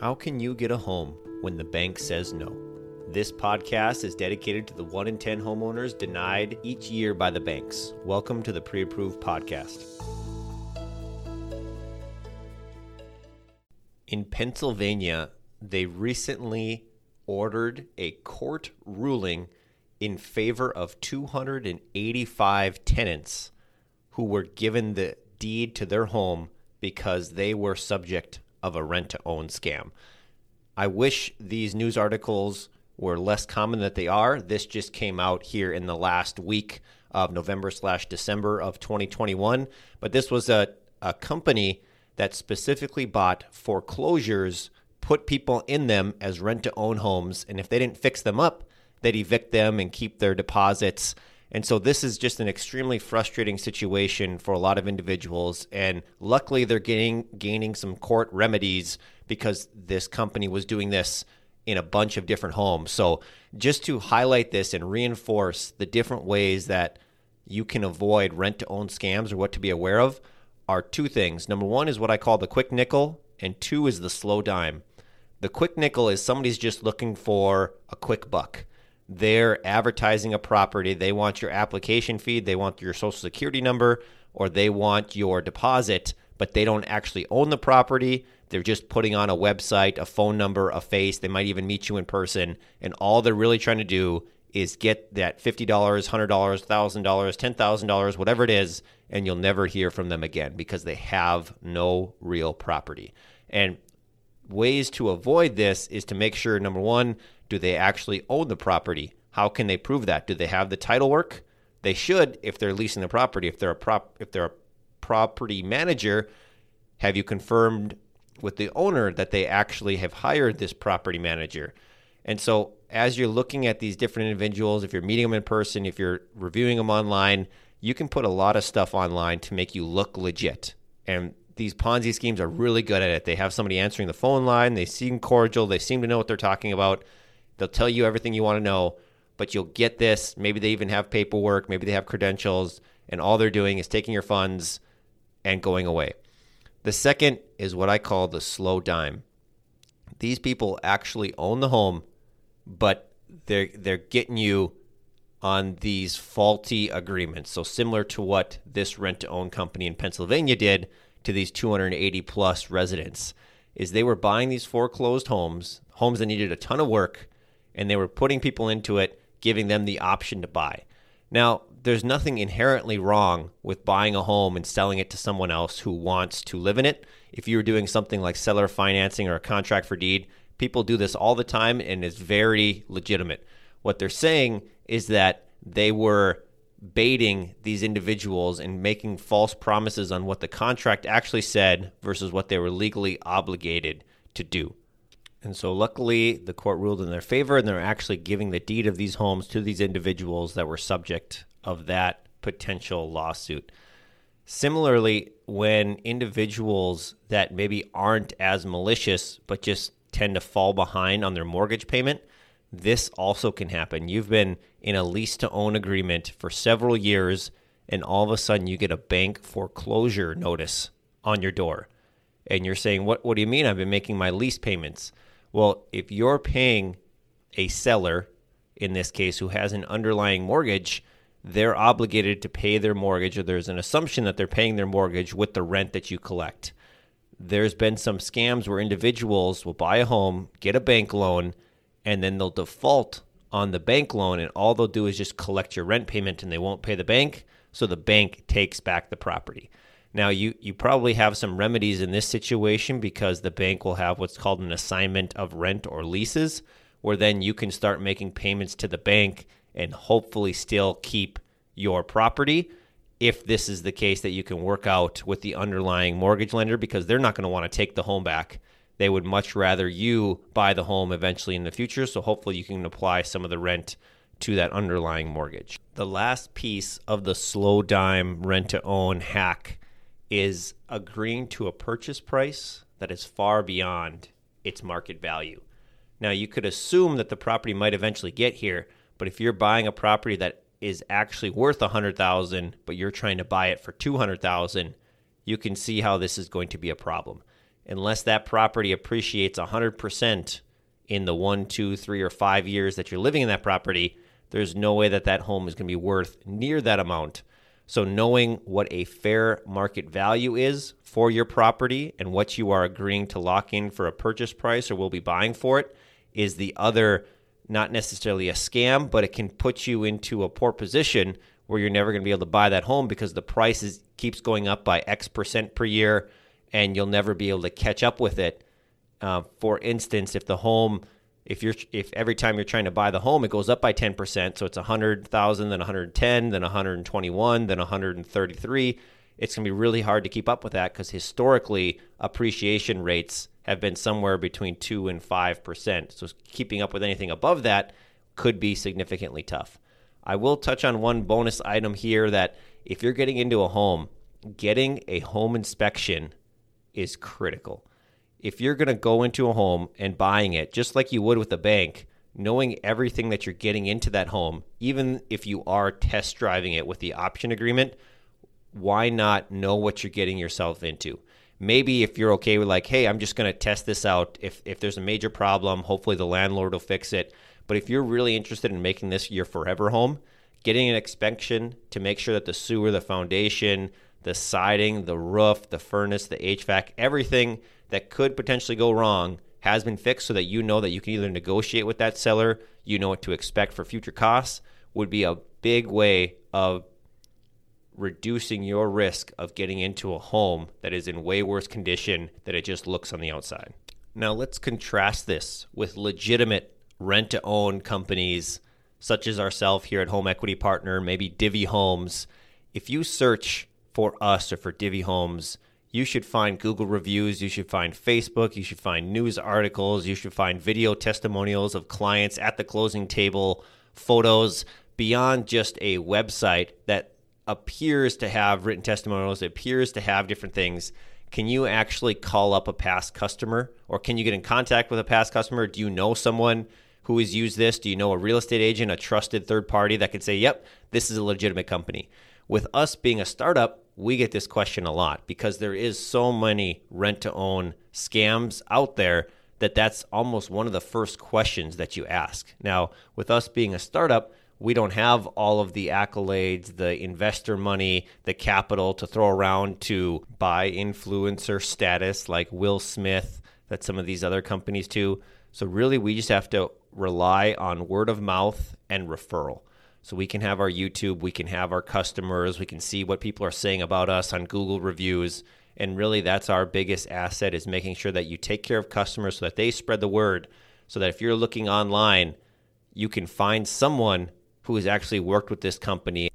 How can you get a home when the bank says no? This podcast is dedicated to the 1 in 10 homeowners denied each year by the banks. Welcome to the Pre Approved Podcast. In Pennsylvania, they recently ordered a court ruling in favor of 285 tenants who were given the deed to their home because they were subject of a rent to own scam. I wish these news articles were less common than they are. This just came out here in the last week of November slash December of 2021. But this was a, a company that specifically bought foreclosures, put people in them as rent to own homes, and if they didn't fix them up, they'd evict them and keep their deposits. And so this is just an extremely frustrating situation for a lot of individuals. And luckily, they're getting gaining some court remedies because this company was doing this in a bunch of different homes. So just to highlight this and reinforce the different ways that you can avoid rent to own scams or what to be aware of are two things. Number one is what I call the quick nickel, and two is the slow dime. The quick nickel is somebody's just looking for a quick buck they're advertising a property. They want your application fee, they want your social security number, or they want your deposit, but they don't actually own the property. They're just putting on a website, a phone number, a face. They might even meet you in person. And all they're really trying to do is get that $50, $100, $1,000, $10,000, whatever it is, and you'll never hear from them again because they have no real property. And ways to avoid this is to make sure number one, do they actually own the property? How can they prove that? Do they have the title work? They should if they're leasing the property. If they're a prop if they're a property manager, have you confirmed with the owner that they actually have hired this property manager? And so as you're looking at these different individuals, if you're meeting them in person, if you're reviewing them online, you can put a lot of stuff online to make you look legit. And these Ponzi schemes are really good at it. They have somebody answering the phone line, they seem cordial, they seem to know what they're talking about. They'll tell you everything you want to know, but you'll get this. Maybe they even have paperwork, maybe they have credentials, and all they're doing is taking your funds and going away. The second is what I call the slow dime. These people actually own the home, but they're they're getting you on these faulty agreements. So similar to what this rent to own company in Pennsylvania did to these 280 plus residents is they were buying these foreclosed homes, homes that needed a ton of work and they were putting people into it, giving them the option to buy. Now, there's nothing inherently wrong with buying a home and selling it to someone else who wants to live in it. If you were doing something like seller financing or a contract for deed, people do this all the time and it's very legitimate. What they're saying is that they were baiting these individuals and making false promises on what the contract actually said versus what they were legally obligated to do. And so, luckily, the court ruled in their favor, and they're actually giving the deed of these homes to these individuals that were subject of that potential lawsuit. Similarly, when individuals that maybe aren't as malicious but just tend to fall behind on their mortgage payment, this also can happen. You've been in a lease to own agreement for several years, and all of a sudden you get a bank foreclosure notice on your door. And you're saying, What, what do you mean? I've been making my lease payments. Well, if you're paying a seller, in this case, who has an underlying mortgage, they're obligated to pay their mortgage, or there's an assumption that they're paying their mortgage with the rent that you collect. There's been some scams where individuals will buy a home, get a bank loan, and then they'll default on the bank loan, and all they'll do is just collect your rent payment and they won't pay the bank. So the bank takes back the property. Now, you, you probably have some remedies in this situation because the bank will have what's called an assignment of rent or leases, where then you can start making payments to the bank and hopefully still keep your property if this is the case that you can work out with the underlying mortgage lender because they're not going to want to take the home back. They would much rather you buy the home eventually in the future. So hopefully you can apply some of the rent to that underlying mortgage. The last piece of the slow dime rent to own hack is agreeing to a purchase price that is far beyond its market value. Now, you could assume that the property might eventually get here, but if you're buying a property that is actually worth 100,000 but you're trying to buy it for 200,000, you can see how this is going to be a problem. unless that property appreciates 100% in the one, two, three, or five years that you're living in that property, there's no way that that home is going to be worth near that amount. So, knowing what a fair market value is for your property and what you are agreeing to lock in for a purchase price or will be buying for it is the other, not necessarily a scam, but it can put you into a poor position where you're never going to be able to buy that home because the price is, keeps going up by X percent per year and you'll never be able to catch up with it. Uh, for instance, if the home if you're if every time you're trying to buy the home it goes up by 10% so it's 100,000 then 110 then 121 then 133 it's going to be really hard to keep up with that cuz historically appreciation rates have been somewhere between 2 and 5% so keeping up with anything above that could be significantly tough. I will touch on one bonus item here that if you're getting into a home getting a home inspection is critical if you're going to go into a home and buying it just like you would with a bank, knowing everything that you're getting into that home, even if you are test driving it with the option agreement, why not know what you're getting yourself into? Maybe if you're okay with like, hey, I'm just going to test this out. If if there's a major problem, hopefully the landlord will fix it. But if you're really interested in making this your forever home, getting an inspection to make sure that the sewer, the foundation, the siding, the roof, the furnace, the HVAC, everything that could potentially go wrong has been fixed so that you know that you can either negotiate with that seller, you know what to expect for future costs, would be a big way of reducing your risk of getting into a home that is in way worse condition than it just looks on the outside. Now, let's contrast this with legitimate rent to own companies such as ourselves here at Home Equity Partner, maybe Divvy Homes. If you search for us or for Divvy Homes, you should find Google reviews, you should find Facebook, you should find news articles, you should find video testimonials of clients at the closing table, photos beyond just a website that appears to have written testimonials, appears to have different things. Can you actually call up a past customer or can you get in contact with a past customer? Do you know someone who has used this? Do you know a real estate agent, a trusted third party that could say, yep, this is a legitimate company? With us being a startup, we get this question a lot because there is so many rent to own scams out there that that's almost one of the first questions that you ask. Now, with us being a startup, we don't have all of the accolades, the investor money, the capital to throw around to buy influencer status like Will Smith that some of these other companies do. So really we just have to rely on word of mouth and referral. So we can have our YouTube, we can have our customers, we can see what people are saying about us on Google reviews. And really that's our biggest asset is making sure that you take care of customers so that they spread the word so that if you're looking online, you can find someone who has actually worked with this company.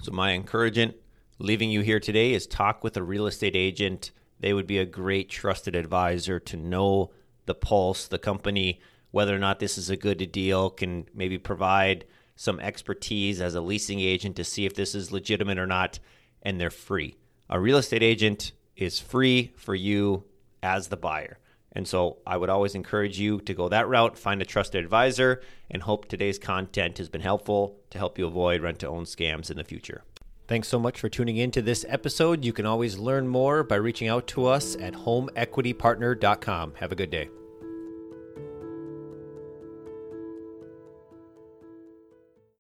So my encouragement leaving you here today is talk with a real estate agent. They would be a great trusted advisor to know the pulse, the company, whether or not this is a good deal, can maybe provide some expertise as a leasing agent to see if this is legitimate or not, and they're free. A real estate agent is free for you as the buyer. And so I would always encourage you to go that route, find a trusted advisor, and hope today's content has been helpful to help you avoid rent to own scams in the future. Thanks so much for tuning in to this episode. You can always learn more by reaching out to us at homeequitypartner.com. Have a good day.